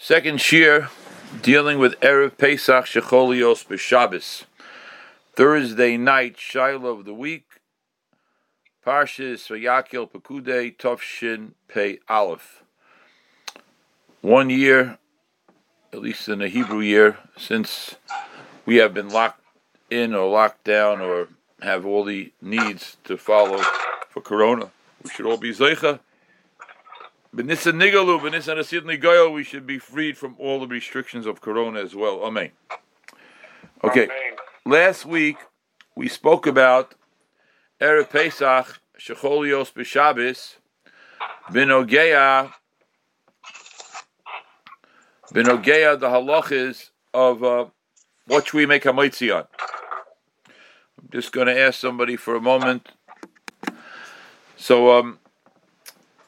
Second shir, dealing with Erev Pesach Shecholios B'Shabbos. Thursday night, Shiloh of the week. Parshas Vayakil Pekude Tovshin Pei Aleph. One year, at least in the Hebrew year, since we have been locked in or locked down or have all the needs to follow for Corona. We should all be Zeicha B'nisan nigalu, b'nisan asid nigayo, we should be freed from all the restrictions of Corona as well. Amen. Okay. Amen. Last week we spoke about Erev Pesach, Shecholios b'Shabbos, Binogeya, Binogeya, the halachas of uh, what should we make a mitzi on. I'm just going to ask somebody for a moment. So, um,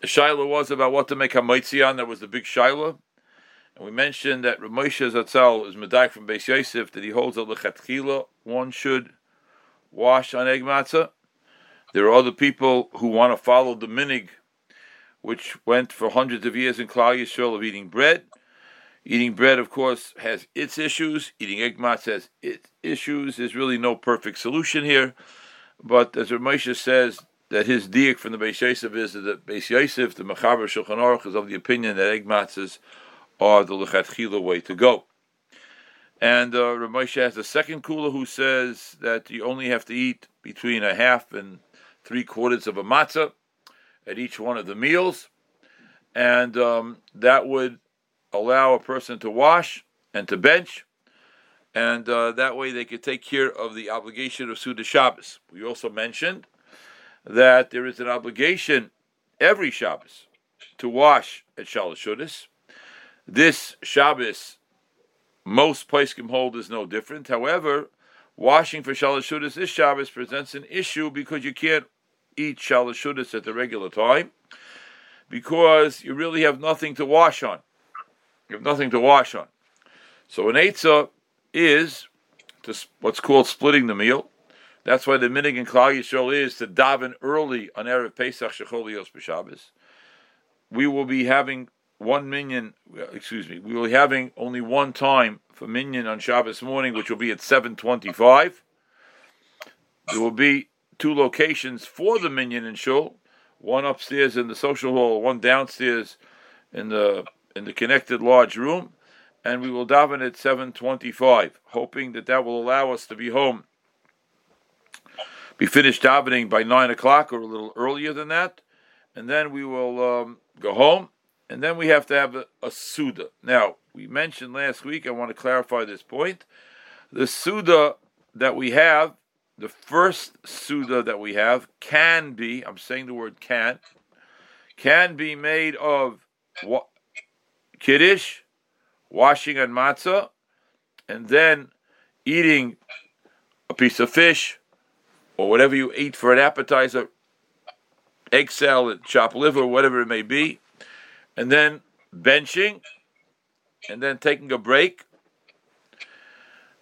the Shiloh was about what to make Hamaitzi on. That was the big Shiloh. And we mentioned that Ramosha Zatzal is Medaik from Beis Yosef that he holds a Lechatchila. One should wash on egg matzah. There are other people who want to follow the minig, which went for hundreds of years in Klal Yisrael of eating bread. Eating bread, of course, has its issues. Eating egg matzah has its issues. There's really no perfect solution here. But as Ramosha says, that his diak from the Beis Yosef is that Beis Yosef, the Mechaber Shulchan Aruch, is of the opinion that egg matzahs are the lechatchila way to go. And uh, Ramosha has a second kula who says that you only have to eat between a half and three quarters of a matzah at each one of the meals, and um, that would allow a person to wash and to bench, and uh, that way they could take care of the obligation of Suda Shabbos. We also mentioned that there is an obligation every Shabbos to wash at Shalashudas. This Shabbos, most Paiskim hold is no different. However, washing for Shalashudas this Shabbos presents an issue because you can't eat Shalashudas at the regular time because you really have nothing to wash on. You have nothing to wash on. So an Eitzah is to what's called splitting the meal. That's why the minig in Klal Yisrael is to daven early on erev Pesach Shecholios b'Shabbos. We will be having one minyan. Excuse me. We will be having only one time for minyan on Shabbos morning, which will be at seven twenty-five. There will be two locations for the minyan in shul. One upstairs in the social hall, one downstairs in the in the connected large room, and we will daven at seven twenty-five, hoping that that will allow us to be home be finished davening by nine o'clock or a little earlier than that, and then we will um, go home, and then we have to have a, a suda. Now we mentioned last week. I want to clarify this point. The suda that we have, the first suda that we have, can be. I'm saying the word can. Can be made of what kiddush, washing on matzah, and then eating a piece of fish or whatever you eat for an appetizer, egg salad, chopped liver, whatever it may be, and then benching, and then taking a break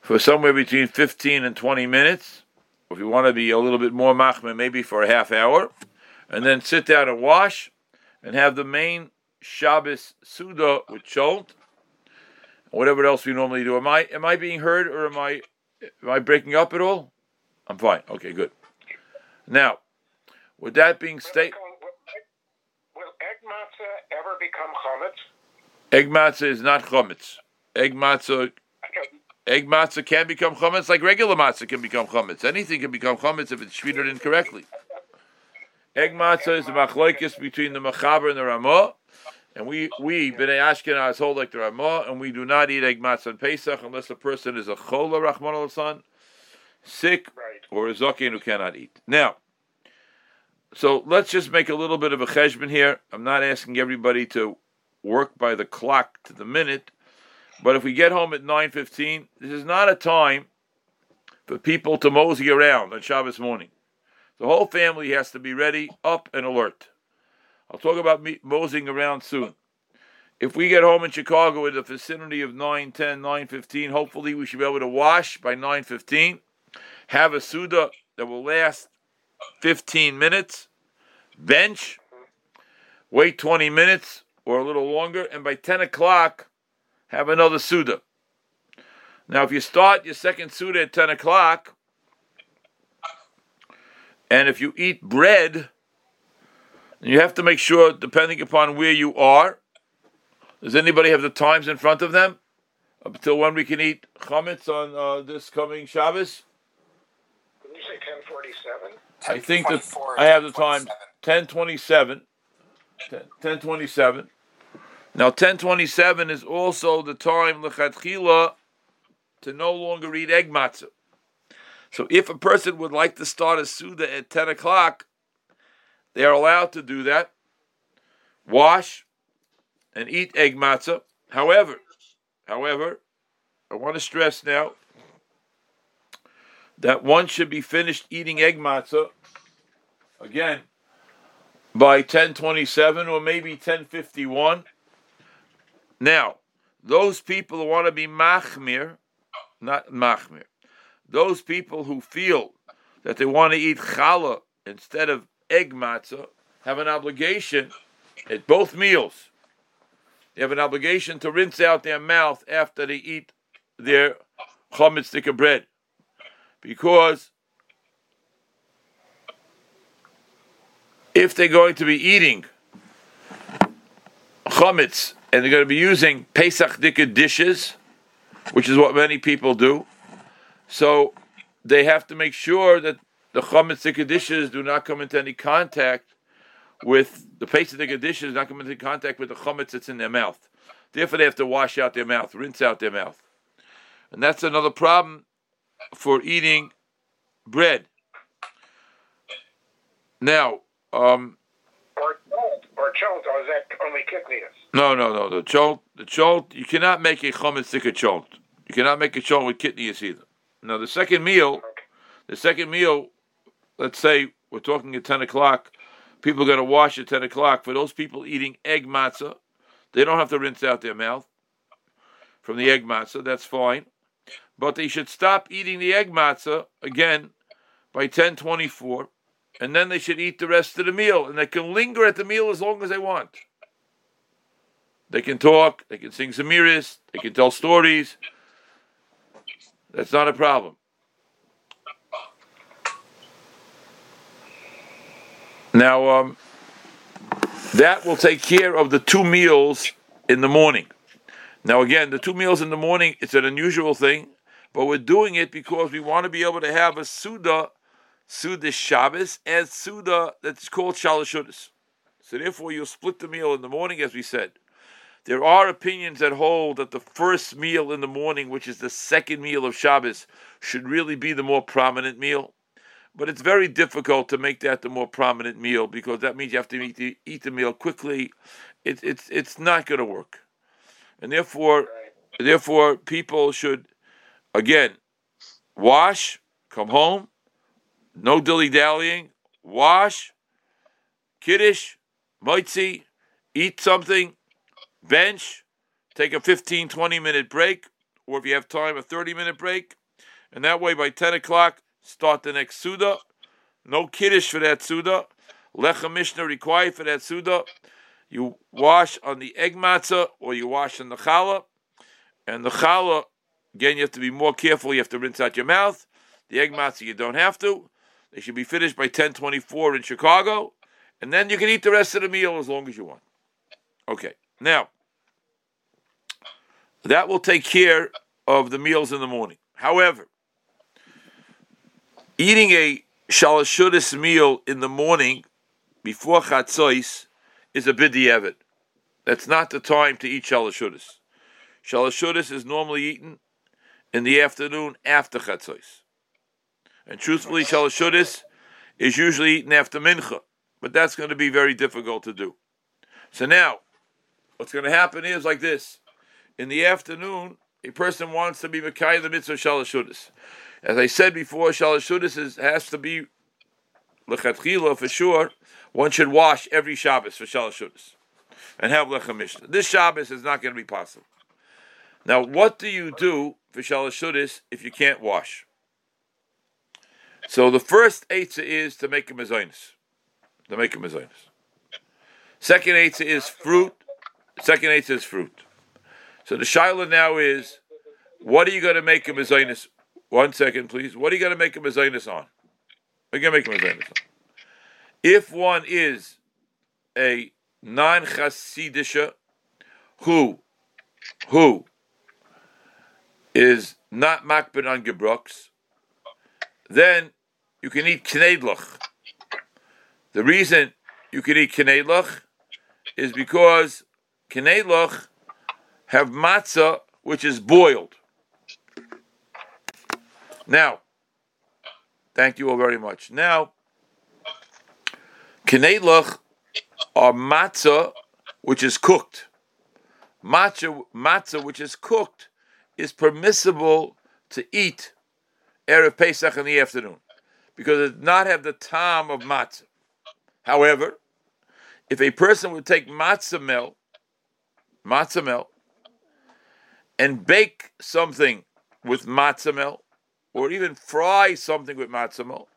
for somewhere between 15 and 20 minutes. If you want to be a little bit more machmir, maybe for a half hour, and then sit down and wash, and have the main Shabbos Suda with Cholt, whatever else we normally do. Am I am I being heard or am I am I breaking up at all? I'm fine. Okay, good. Now, with that being stated, will egg matzah ever become chametz? Egg matzah is not chametz. Egg matzah. Egg matzah can become chametz like regular matzah can become chametz. Anything can become chametz if it's treated incorrectly. Egg matzah is the machlokes between the machaber and the ramah. And we, we Bnei Ashkenaz hold like the Ramah, and we do not eat egg matzah on Pesach unless a person is a chola, Rahman al sick, right. or a zaken who cannot eat. Now, so let's just make a little bit of a cheshbon here. I'm not asking everybody to work by the clock to the minute, but if we get home at 9:15, this is not a time for people to mosey around on Shabbos morning. The whole family has to be ready, up and alert. I'll talk about me moseying around soon. If we get home in Chicago in the vicinity of 9, 10, 9, 15, hopefully we should be able to wash by 9, 15 have a Suda that will last 15 minutes, bench, wait 20 minutes or a little longer, and by 10 o'clock, have another Suda. Now, if you start your second Suda at 10 o'clock, and if you eat bread, you have to make sure, depending upon where you are, does anybody have the times in front of them? Up until when we can eat chametz on uh, this coming Shabbos? Did you say 1047? I think that I have the time 1027. 1027. Now 1027 is also the time lechatchila to no longer eat egg matzah. So if a person would like to start a Suda at 10 o'clock, they are allowed to do that. Wash and eat egg matzah. However, however, I want to stress now that one should be finished eating egg matzah again by 1027 or maybe 1051. Now, those people who want to be machmir, not machmir, those people who feel that they want to eat challah instead of egg matzah have an obligation at both meals. They have an obligation to rinse out their mouth after they eat their chametz bread, because if they're going to be eating chametz and they're going to be using Pesach dika dishes, which is what many people do, so they have to make sure that the chametz dika dishes do not come into any contact with the Pesach dika dishes, not come into contact with the chametz that's in their mouth. Therefore, they have to wash out their mouth, rinse out their mouth, and that's another problem for eating bread. Now, um, Or cholt, or cholt, or is that only kidneys? no, no, no. The cholt, the cholt, you cannot make a chametz stick of cholt. You cannot make a cholt with kidneys either. Now, the second meal, Okay. the second meal, let's say we're talking at 10 o'clock, people are going to wash at 10 o'clock. For those people eating egg matzah, they don't have to rinse out their mouth from the egg matzah. That's fine. But they should stop eating the egg matzah again by 1024, and then they should eat the rest of the meal. And they can linger at the meal as long as they want. They can talk, they can sing Zemiris, they can tell stories. That's not a problem. Now, um, that will take care of the two meals in the morning. Now, again, the two meals in the morning, it's an unusual thing, but we're doing it because we want to be able to have a Suda, Suda Shabbos, and Suda that's called Shalashudas. So, therefore, you'll split the meal in the morning, as we said. There are opinions that hold that the first meal in the morning, which is the second meal of Shabbos, should really be the more prominent meal. But it's very difficult to make that the more prominent meal because that means you have to eat the, eat the meal quickly. It, it's it's not going to work, and therefore, therefore, people should again wash, come home, no dilly dallying, wash, kiddush, mitzi, eat something, bench, take a 15, 20 minute break, or if you have time, a 30 minute break. And that way, by 10 o'clock, start the next Suda. No kiddush for that Suda. Lechem Mishnah required for that Suda. You wash on the egg matzah or you wash on the challah. And the challah, again, you have to be more careful. You have to rinse out your mouth. The egg matzah, you don't have to. They should be finished by 1024 in Chicago. And then you can eat the rest of the meal as long as you want. Okay, now, that will take care of the meals in the morning. However, eating a shalashudas meal in the morning before chatzos is a bidiyevit. That's not the time to eat shalashudas. Shalashudas is normally eaten in the afternoon after chatzos. And truthfully, shalashudas is usually eaten after mincha, but that's going to be very difficult to do. So now, what's going to happen is like this: in the afternoon, a person wants to be Makai the mitzvah shalashudas. As I said before, shalashudas is has to be lechatchila for sure. One should wash every Shabbos for shalashudas and have lechem mishnah. This Shabbos is not going to be possible. Now, what do you do for shalashudas if you can't wash? So the first eitzah is to make a mezainis. To make a mezainis. Second eitzah is fruit. Second eitzah is fruit. So the shaila now is, what are you going to make a mezainis? One second, please. What are you going to make a mezainis on? You going to make a mezainis on? If one is a non-chasidisha who, who is not makbid on gebruks, then you can eat knedlach. The reason you can eat knedlach is because knedlach have matzah which is boiled. Now, thank you all very much. Now, knedlach are matzah which is cooked. Matzah, matzah which is cooked is permissible to eat Erev Pesach in the afternoon because it does not have the time of matzah. However, if a person would take matzah mel, matzah mel, and bake something with matzah mel, or even fry something with matzah mel,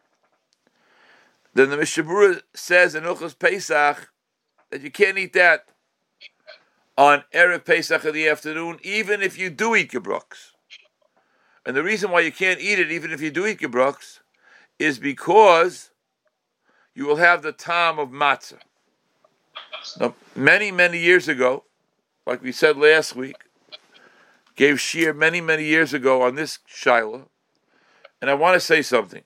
then the Mishnah Berurah says in Hilchas Pesach that you can't eat that on Erev Pesach in the afternoon, even if you do eat gebruks. And the reason why you can't eat it, even if you do eat gebruks, is because you will have the time of matzah. Now, many, many years ago, like we said last week, gave shear many, many years ago on this Shiloh, and I want to say something.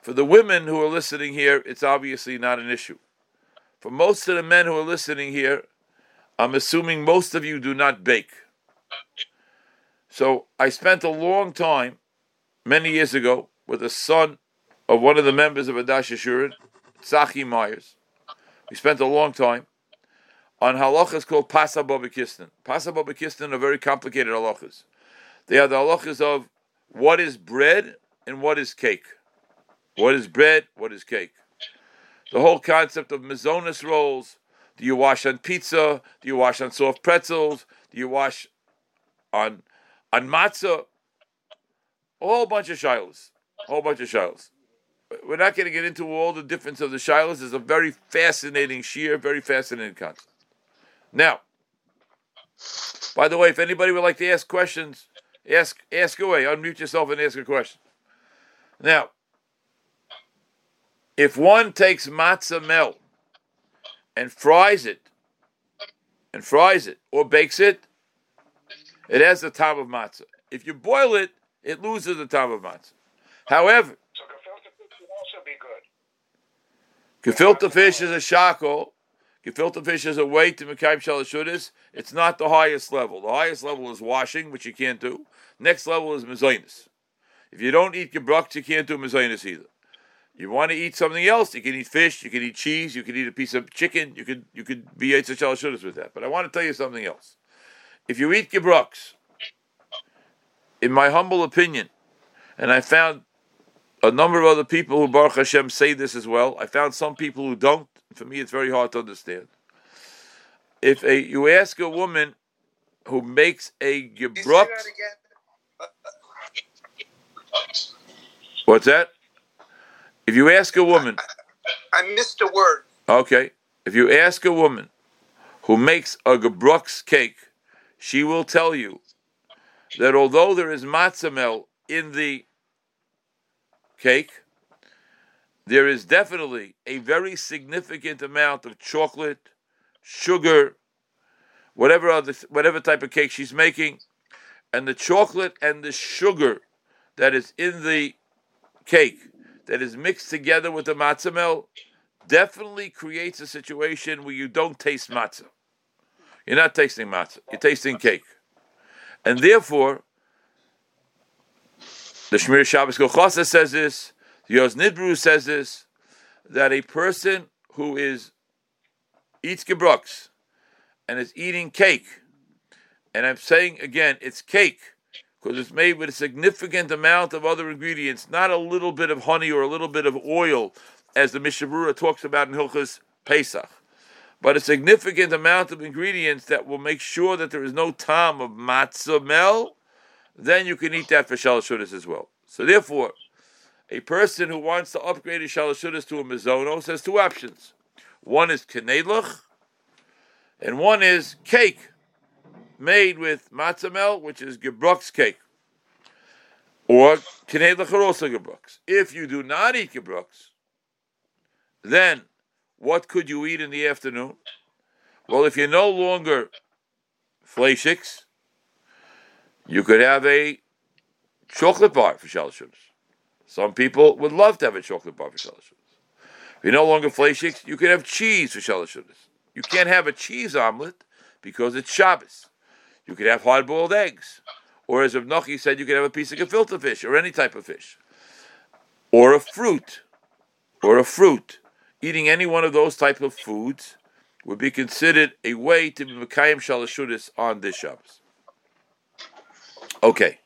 For the women who are listening here, it's obviously not an issue. For most of the men who are listening here, I'm assuming most of you do not bake. So I spent a long time, many years ago, with the son of one of the members of Adash Ashurin, Tzachi Myers. We spent a long time on halachas called Pasa Babakistan. Pasa Babakistan are very complicated halachas. They are the halachas of what is bread and what is cake. What is bread? What is cake? The whole concept of mizonis rolls. Do you wash on pizza? Do you wash on soft pretzels? Do you wash on on matzah? A whole bunch of shilas. A whole bunch of shilas. We're not going to get into all the difference of the shilas. It's a very fascinating shear, very fascinating concept. Now, by the way, if anybody would like to ask questions, ask ask away. Unmute yourself and ask a question. Now, if one takes matzah mel and fries it, and fries it or bakes it, it has the top of matzah. If you boil it, it loses the top of matzah. However, So gefilte fish would also be good. gefilte fish is a shackle. Gefilte fish is a way to Mekayim Shalashudis. It's not the highest level. The highest level is washing, which you can't do. Next level is mezainis. If you don't eat gebrux, you can't do mezainis either. You want to eat something else? You can eat fish. You can eat cheese. You can eat a piece of chicken. You could you could be Yitzhak Shalashudis with that. But I want to tell you something else. If you eat gebrux, in my humble opinion, and I found a number of other people who Baruch Hashem say this as well. I found some people who don't. For me, it's very hard to understand. If a you ask a woman who makes a Can you say gebrux, that again? what's that? If you ask a woman, I missed a word. okay, if you ask a woman who makes a gebrux cake, she will tell you that although there is matzamel in the cake, there is definitely a very significant amount of chocolate, sugar, whatever other whatever type of cake she's making, and the chocolate and the sugar that is in the cake that is mixed together with the matzah mel definitely creates a situation where you don't taste matzah. You're not tasting matzah. You're tasting cake, and therefore the Shemiras Shabbos Kehilchasa says this. The Az Nidberu says this that a person who is eats gebrux and is eating cake, and I'm saying again, it's cake because it's made with a significant amount of other ingredients, not a little bit of honey or a little bit of oil, as the Mishnah Berurah talks about in Hilchas Pesach, but a significant amount of ingredients that will make sure that there is no time of matzah mel. Then you can eat that for shalashudas as well. So therefore, a person who wants to upgrade his shalashudas to a mizonos has two options. One is kenedlach, and one is cake. Made with matzah melt, which is gebrux cake, or kinei lecharosa gebrux. If you do not eat gebrux, then what could you eat in the afternoon? Well, if you're no longer fleishiks, you could have a chocolate bar for Shalashudis. Some people would love to have a chocolate bar for Shalashudis. If you're no longer fleishiks, you could have cheese for Shalashudis. You can't have a cheese omelet because it's Shabbos. You could have hard boiled eggs. Or as Rav said, you could have a piece of gefilte fish or any type of fish. Or a fruit. Or a fruit. Eating any one of those type of foods would be considered a way to be Mekayim Shalashudis on this Shabbos. Okay.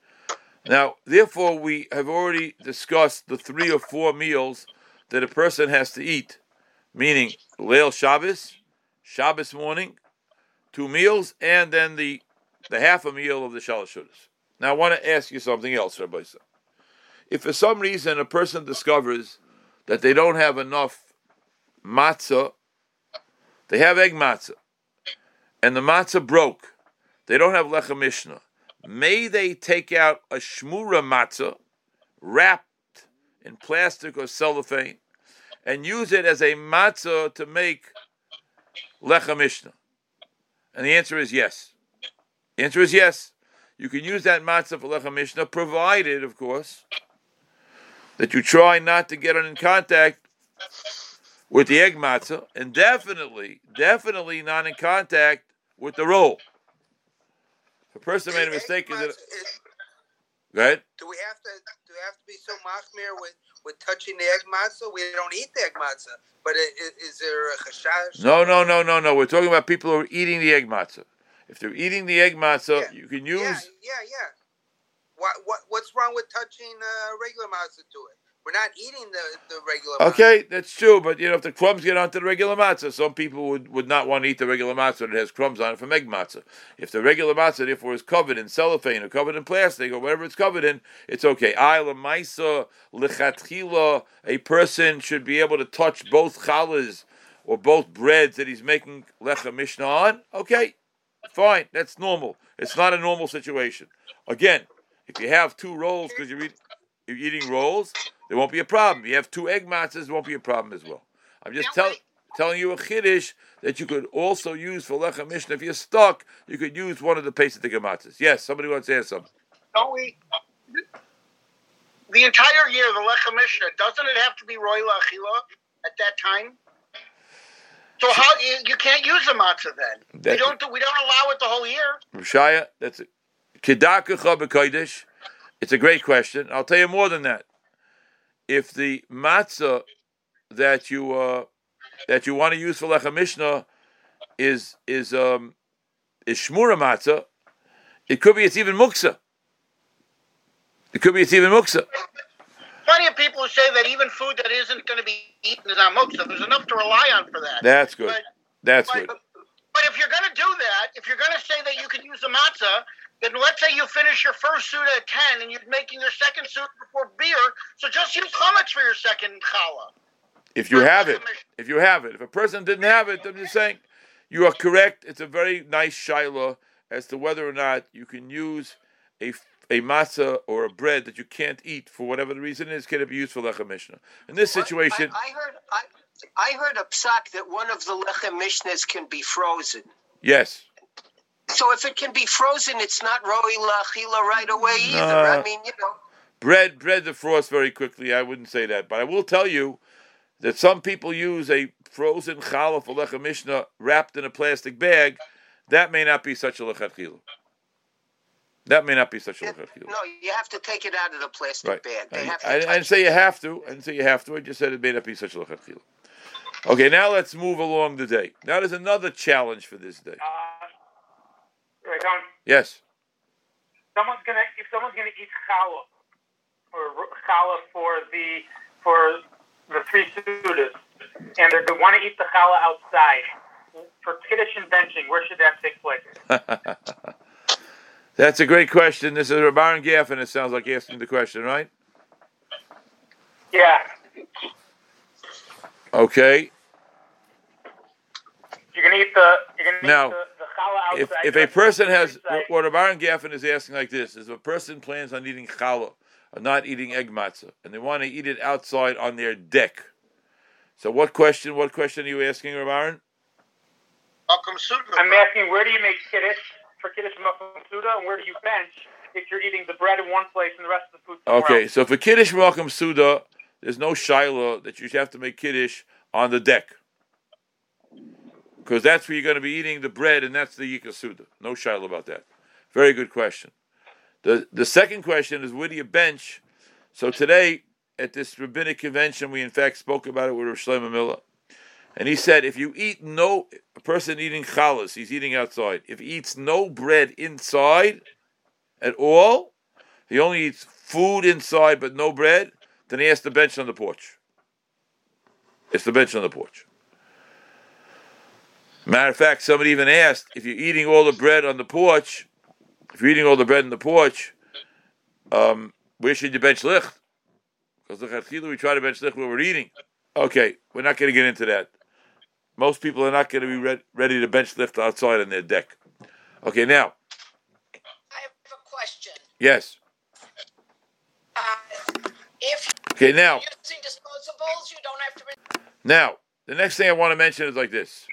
Now, therefore, we have already discussed the three or four meals that a person has to eat, meaning Leil Shabbos, Shabbos morning, two meals, and then the the half a meal of the Shalashudas. Now, I want to ask you something else, Rabbi. If for some reason a person discovers that they don't have enough matzah, they have egg matzah, and the matzah broke, they don't have lechem mishnah. May they take out a shmura matzah wrapped in plastic or cellophane and use it as a matzah to make lechem mishnah? And the answer is yes. The answer is yes. You can use that matzah for lechem mishnah, provided, of course, that you try not to get in contact with the egg matzah, and definitely, definitely not in contact with the roll. If a person made a mistake, is it? Go ahead. Do we have to do we have to be so machmir with with touching the egg matzah? We don't eat the egg matzah, but is, is there a chashash? No, no, no, no, no. We're talking about people who are eating the egg matzah. If they're eating the egg matzah, Yeah. you can use. Yeah, yeah, yeah. What what what's wrong with touching uh, regular matzah to it? We're not eating the the regular. matzah. Okay, that's true, but you know, if the crumbs get onto the regular matzah, some people would, would not want to eat the regular matzah that has crumbs on it from egg matzah. If the regular matzah, therefore, is covered in cellophane or covered in plastic or whatever it's covered in, it's okay. Ayla maisa lichatchila, a person should be able to touch both challahs or both breads that he's making lechem mishnah on. Okay, fine, that's normal. It's not a normal situation. Again, if you have two rolls because you're, eat, you're eating rolls, there won't be a problem. You have two egg matzahs, there won't be a problem as well. I'm just tell, telling you a chiddush that you could also use for lechem mishnah. If you're stuck, you could use one of the pesatik matzahs. Yes, somebody wants to ask something. Don't we? The entire year, the Lechem Mishnah, doesn't it have to be Roy Lachila at that time? So how you, you can't use the matzah then? We don't do, we don't allow it the whole year. Rishaya, that's it. Kedakacha b'kodesh. It's a great question. I'll tell you more than that. If the matzah that you uh, that you want to use for lechem mishnah is is um, is shmura matzah, it could be it's even muksa. It could be it's even muksa. Plenty of people who say that even food that isn't going to be eaten is on moksa. There's enough to rely on for that. That's good. But, That's but, good. but if you're going to do that, if you're going to say that you can use the matzah, then let's say you finish your first suit at 10 and you're making your second suit before beer, so just use chametz for your second challah. If you have it, if you have it. If a person didn't have it, I'm just saying, you are correct. It's a very nice shaila as to whether or not you can use a a matzah or a bread that you can't eat for whatever the reason is, can it be used for lechem mishnah? In this situation, I, I heard I, I heard a psak that one of the lechem mishnahs can be frozen. yes. So if it can be frozen, it's not roi lachila right away either. No. I mean, you know. Bread, bread defrosts very quickly. I wouldn't say that, but I will tell you that some people use a frozen challah for lechem mishnah wrapped in a plastic bag. That may not be such a lechatchila. That may not be such a it- lechatchila. no, you have to take it out of the plastic Right. bag. They I, have to I, I didn't say you have to. I didn't say you have to. I just said it may not be such a lechatchila. Okay, now let's move along the day. Now there's another challenge for this day. Uh, right on. Yes. Someone's gonna if someone's gonna eat challah or challah for the for the three sudas, and they're going to want to eat the challah outside for kiddush and benching. Where should that take place? That's a great question. This is Rabban Gaffin. It sounds like asking the question, right? Yeah, Okay. you're gonna eat the you're gonna Now- eat the, the challah if, outside. if a person has Inside. what what Baron Gaffin is asking like this is if a person plans on eating challah or not eating egg matzah and they want to eat it outside on their deck. So what question? What question are you asking, Baron? Welcome, I'm asking where do you make kiddush malcham suda, and where do you bench if you're eating the bread in one place and the rest of the food Okay, else? so for kiddush malcolm suda, there's no shiloh that you have to make kiddush on the deck. Because that's where you're going to be eating the bread, and that's the yikah suda. No shiloh about that. Very good question. The the second question is where do you bench? So today at this rabbinic convention, we in fact spoke about it with Rosh Shlomo Miller, and he said if you eat no a person eating challahs, he's eating outside. If he eats no bread inside at all, he only eats food inside but no bread, then he has to bench on the porch. It's the bench on the porch. Matter of fact, somebody even asked if you're eating all the bread on the porch, if you're eating all the bread in the porch, um, where should you bench licht? Because we try to bench licht when we're eating. Okay, we're not going to get into that. Most people are not going to be re- ready to bench licht outside on their deck. Okay, now, I have a question. yes. Uh, if Okay, now, using disposables, you don't have to. Re- Now, the next thing I want to mention is like this.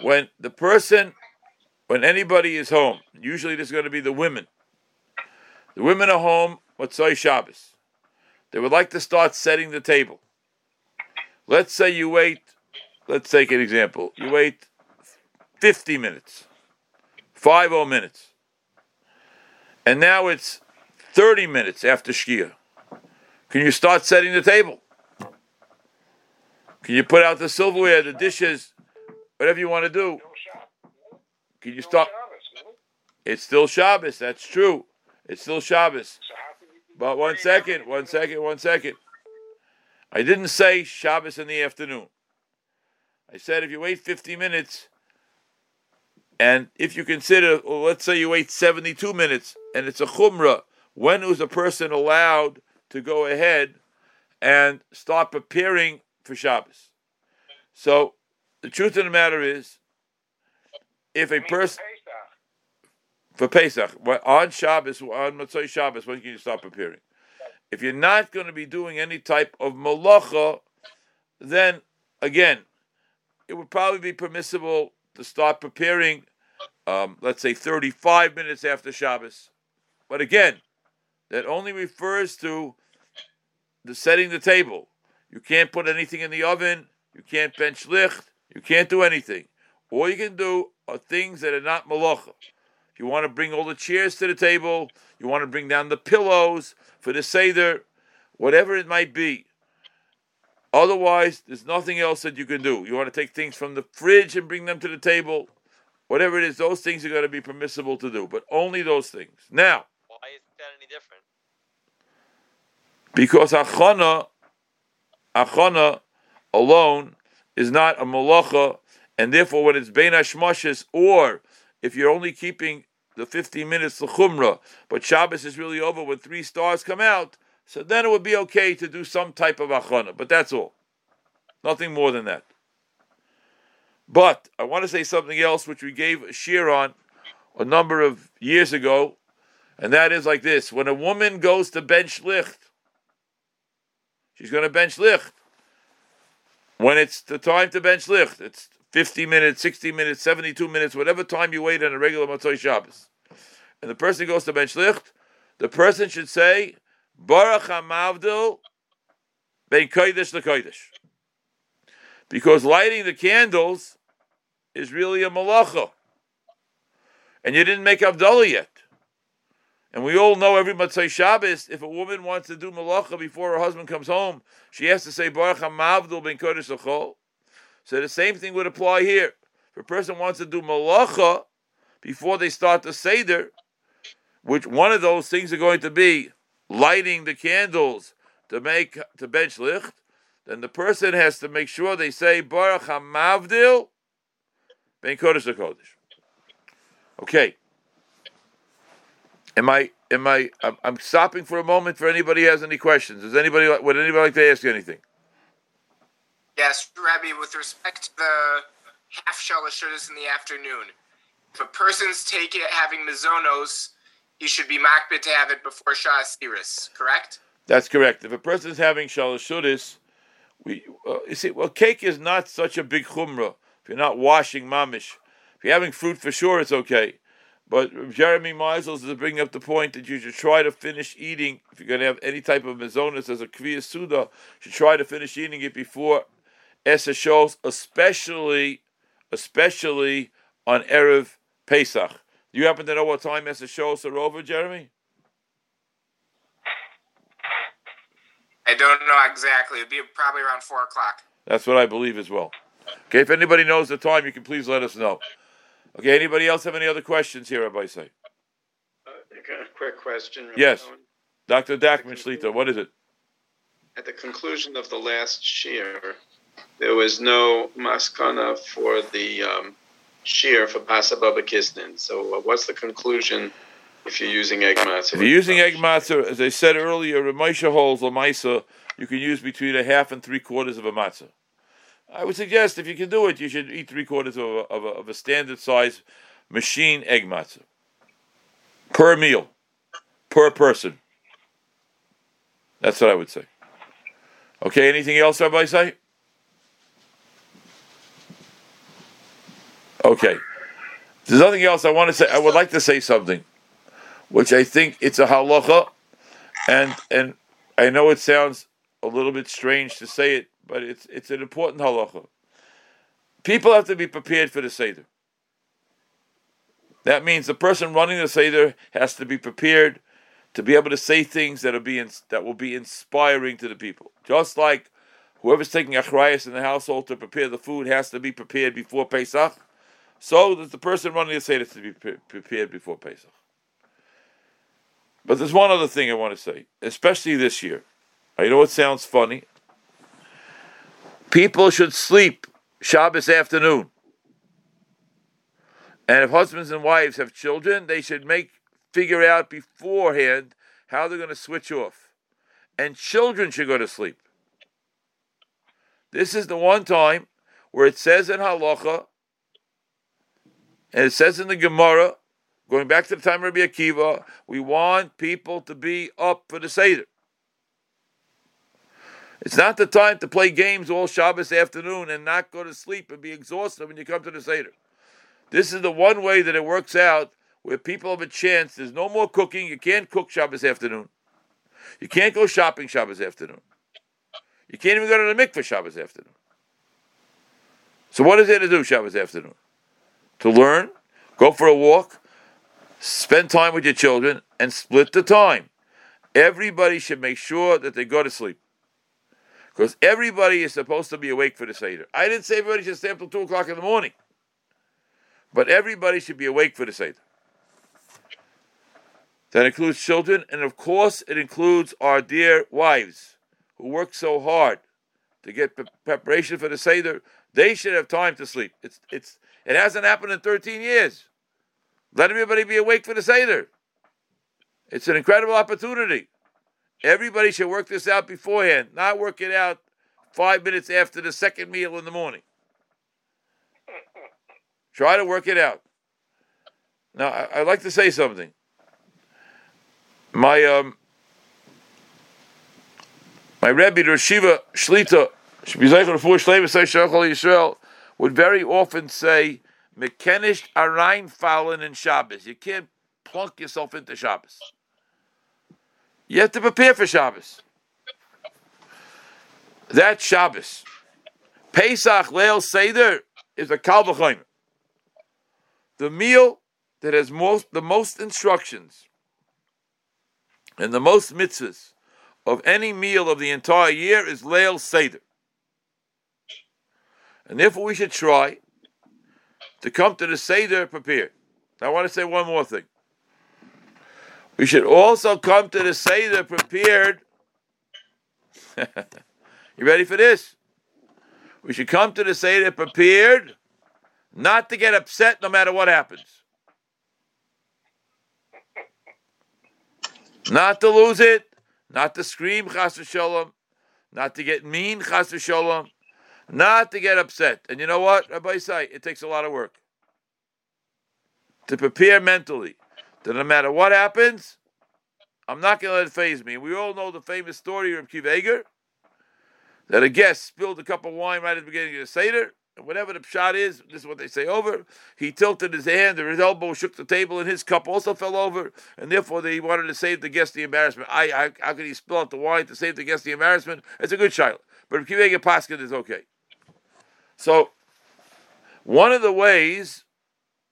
When the person, when anybody is home, usually this is going to be the women. The women are home, Motzai Shabbos. They would like to start setting the table. Let's say you wait, let's take an example. You wait 50 minutes, 50 minutes. And now it's 30 minutes after Shkia. Can you start setting the table? Can you put out the silverware, the dishes, whatever you want to do? Can you start? It's still Shabbos. That's true. It's still Shabbos. But one second, one second, one second. I didn't say Shabbos in the afternoon. I said if you wait 50 minutes, and if you consider, well, let's say you wait 72 minutes, and it's a chumrah, when is a person allowed to go ahead and start preparing for Shabbos? So the truth of the matter is, if a person for Pesach what- on Shabbos on Motzei Shabbos, when can you start preparing? If you're not going to be doing any type of malacha, then again, it would probably be permissible to start preparing, um, let's say 35 minutes after Shabbos. But again, that only refers to the setting the table. You can't put anything in the oven. You can't bench licht. You can't do anything. All you can do are things that are not malacha. You want to bring all the chairs to the table, you want to bring down the pillows for the seder, whatever it might be. Otherwise, there's nothing else that you can do. You want to take things from the fridge and bring them to the table, whatever it is, those things are going to be permissible to do, but only those things. Now, Why is that any different? because achana, achana alone is not a malacha, and therefore when it's bein hashmashes, or if you're only keeping the 15 minutes to chumrah, but Shabbos is really over when three stars come out, so then it would be okay to do some type of achana, but that's all. Nothing more than that. But I want to say something else, which we gave a shear on a number of years ago, and that is like this: when a woman goes to bench licht, she's going to bench licht. When it's the time to bench licht, it's 50 minutes, 60 minutes, 72 minutes, whatever time you wait on a regular Motzei Shabbos. And the person goes to bench licht, the person should say, Baruch HaMavdil Ben Kodesh LeKodesh. Because lighting the candles is really a malacha. And you didn't make Avdallah yet. And we all know every Motzei Shabbos, if a woman wants to do malacha before her husband comes home, she has to say Baruch HaMavdil Ben Kodesh L'chol. So the same thing would apply here. If a person wants to do malacha before they start the seder, which one of those things are going to be lighting the candles to make to bench licht, then the person has to make sure they say Baruch Hamavdil Ben Kodesh Kodesh. Okay. Am I? Am I? I'm, stopping for a moment. For anybody has any questions, does anybody would anybody like to ask you anything? Yes, Rabbi, with respect to the half shalosh shudas in the afternoon, if a person's taking having mizonos, he should be makbid to have it before Shas Iris, correct? That's correct. If a person is having shalashuris, we uh, you see, well, cake is not such a big chumrah. If you're not washing mamish, if you're having fruit for sure, it's okay. But Jeremy Meisels is bringing up the point that you should try to finish eating. If you're going to have any type of mizonis as a kviya suda, should try to finish eating it before Esa shows, especially, especially on erev Pesach. Do you happen to know what time Esa shows are over, Jeremy? I don't know exactly. It'd be probably around four o'clock. That's what I believe as well. Okay, if anybody knows the time, you can please let us know. Okay, anybody else have any other questions here, Rabbi say? Uh, a quick question. Rabbi Yes. Cohen. Dr. Dachman Shlita, what is it? At the conclusion of the last shear, there was no maskana for the um, shear for Pasa Baba Kisnin. So, uh, what's the conclusion if you're using egg matzah? If you're using egg matzah, as I said earlier, Ramesha holds Lamaisa, you can use between a half and three quarters of a matzah. I would suggest if you can do it, you should eat three quarters of a, of a, of a standard size machine egg matzah per meal, per person. That's what I would say. Okay, anything else, Rabbi say? Okay. There's nothing else I want to say. I would like to say something, which I think it's a halacha, and and I know it sounds a little bit strange to say it, but it's it's an important halacha. People have to be prepared for the seder. That means the person running the seder has to be prepared to be able to say things that are being that will be inspiring to the people. Just like whoever's taking achrayas in the household to prepare the food has to be prepared before Pesach, so that the person running the seder to be pre- prepared before Pesach. But there's one other thing I want to say, especially this year. I know it sounds funny. People should sleep Shabbos afternoon. And if husbands and wives have children, they should make figure out beforehand how they're going to switch off. And children should go to sleep. This is the one time where it says in halacha, and it says in the Gemara, going back to the time of Rabbi Akiva, we want people to be up for the Seder. It's not the time to play games all Shabbos afternoon and not go to sleep and be exhausted when you come to the Seder. This is the one way that it works out where people have a chance. There's no more cooking. You can't cook Shabbos afternoon. You can't go shopping Shabbos afternoon. You can't even go to the mikveh Shabbos afternoon. So what is there to do Shabbos afternoon? To learn, go for a walk, spend time with your children, and split the time. Everybody should make sure that they go to sleep. Because everybody is supposed to be awake for the Seder. I didn't say everybody should stay up till 2 o'clock in the morning. But everybody should be awake for the Seder. That includes children, and of course, it includes our dear wives who work so hard to get pre- preparation for the Seder. They should have time to sleep. It's, it's, it hasn't happened in 13 years. Let everybody be awake for the Seder. It's an incredible opportunity. Everybody should work this out beforehand, not work it out five minutes after the second meal in the morning. Try to work it out. Now, I, I'd like to say something. My um, my Rebbe Rashiva Shlita Yisrael would very often say, "Mekenisht arain fallen in Shabbos." You can't plunk yourself into Shabbos. You have to prepare for Shabbos. That's Shabbos. Pesach Leil Seder is a Kal V'chomer. The meal that has most the most instructions and the most mitzvahs of any meal of the entire year is Leil Seder. And therefore we should try to come to the Seder prepared. I want to say one more thing. We should also come to the Seder prepared. you ready for this? We should come to the Seder prepared not to get upset no matter what happens. Not to lose it, not to scream chas v'sholom, not to get mean chas v'sholom, not to get upset. And you know what, Rabbi Isai, it takes a lot of work. to prepare mentally that no matter what happens, I'm not going to let it phase me. We all know the famous story of Akiva Eiger that a guest spilled a cup of wine right at the beginning of the Seder. And whatever the shot is, this is what they say over. He tilted his hand, or his elbow shook the table, and his cup also fell over. And therefore, they wanted to save the guest the embarrassment. I, I how could he spill out the wine to save the guest the embarrassment? It's a good shiloh. But if Akiva Eiger Paskin is okay. So, one of the ways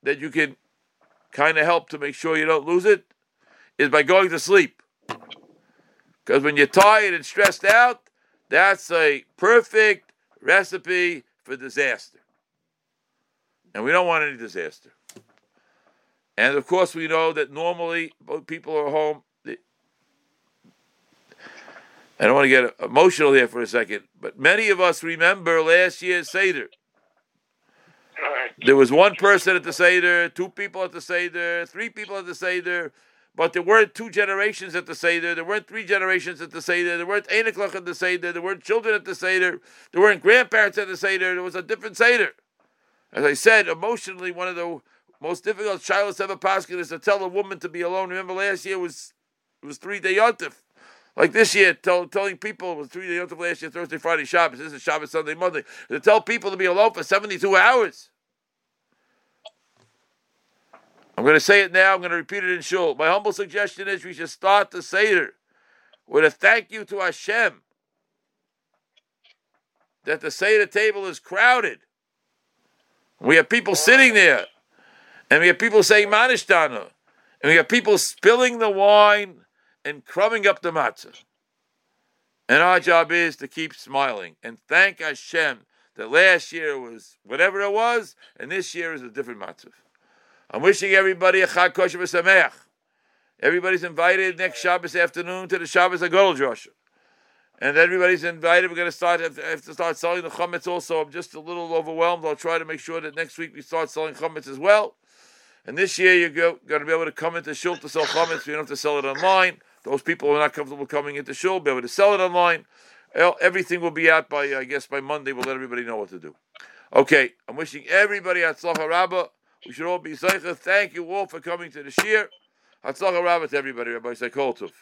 that you can kind of help to make sure you don't lose it is by going to sleep. Because when you're tired and stressed out, that's a perfect recipe for disaster. And we don't want any disaster. And of course, we know that normally people are home. I don't want to get emotional here for a second, but many of us remember last year's Seder. There was one person at the Seder, two people at the Seder, three people at the Seder, but there weren't two generations at the Seder, there weren't three generations at the Seder, there weren't Einiklach at the Seder, there weren't children at the Seder, there weren't grandparents at the Seder, there was a different Seder. As I said, emotionally, one of the most difficult shilas ever paskin is to tell a woman to be alone. Remember last year was it was three day yontif. Like this year, tell, telling people three day yontif last year, Thursday, Friday, Shabbos. This is Shabbos, Sunday, Monday. To tell people to be alone for seventy two hours. I'm going to say it now. I'm going to repeat it in shul. My humble suggestion is we should start the seder with a thank you to our Hashem that the seder table is crowded. We have people sitting there, and we have people saying manishtana, and we have people spilling the wine and crumbing up the matzah. And our job is to keep smiling and thank Hashem that last year was whatever it was, and this year is a different matzah. I'm wishing everybody a Chag Kosher V'Sameach. Everybody's invited next Shabbos afternoon to the Shabbos HaGadol drasha. And everybody's invited. We're going to start have to start selling the chametz. Also, I'm just a little overwhelmed. I'll try to make sure that next week we start selling chametz as well. And this year you're going to be able to come into shul to sell chametz. You don't have to sell it online. Those people who are not comfortable coming into shul will be able to sell it online. Everything will be out by I guess by Monday. We'll let everybody know what to do. Okay, I'm wishing everybody Hatzlacha Rabbah. We should all be zeicha. Thank you all for coming to the shiur. Hatzlacha Rabbah to everybody. Rabbi Sekoltov.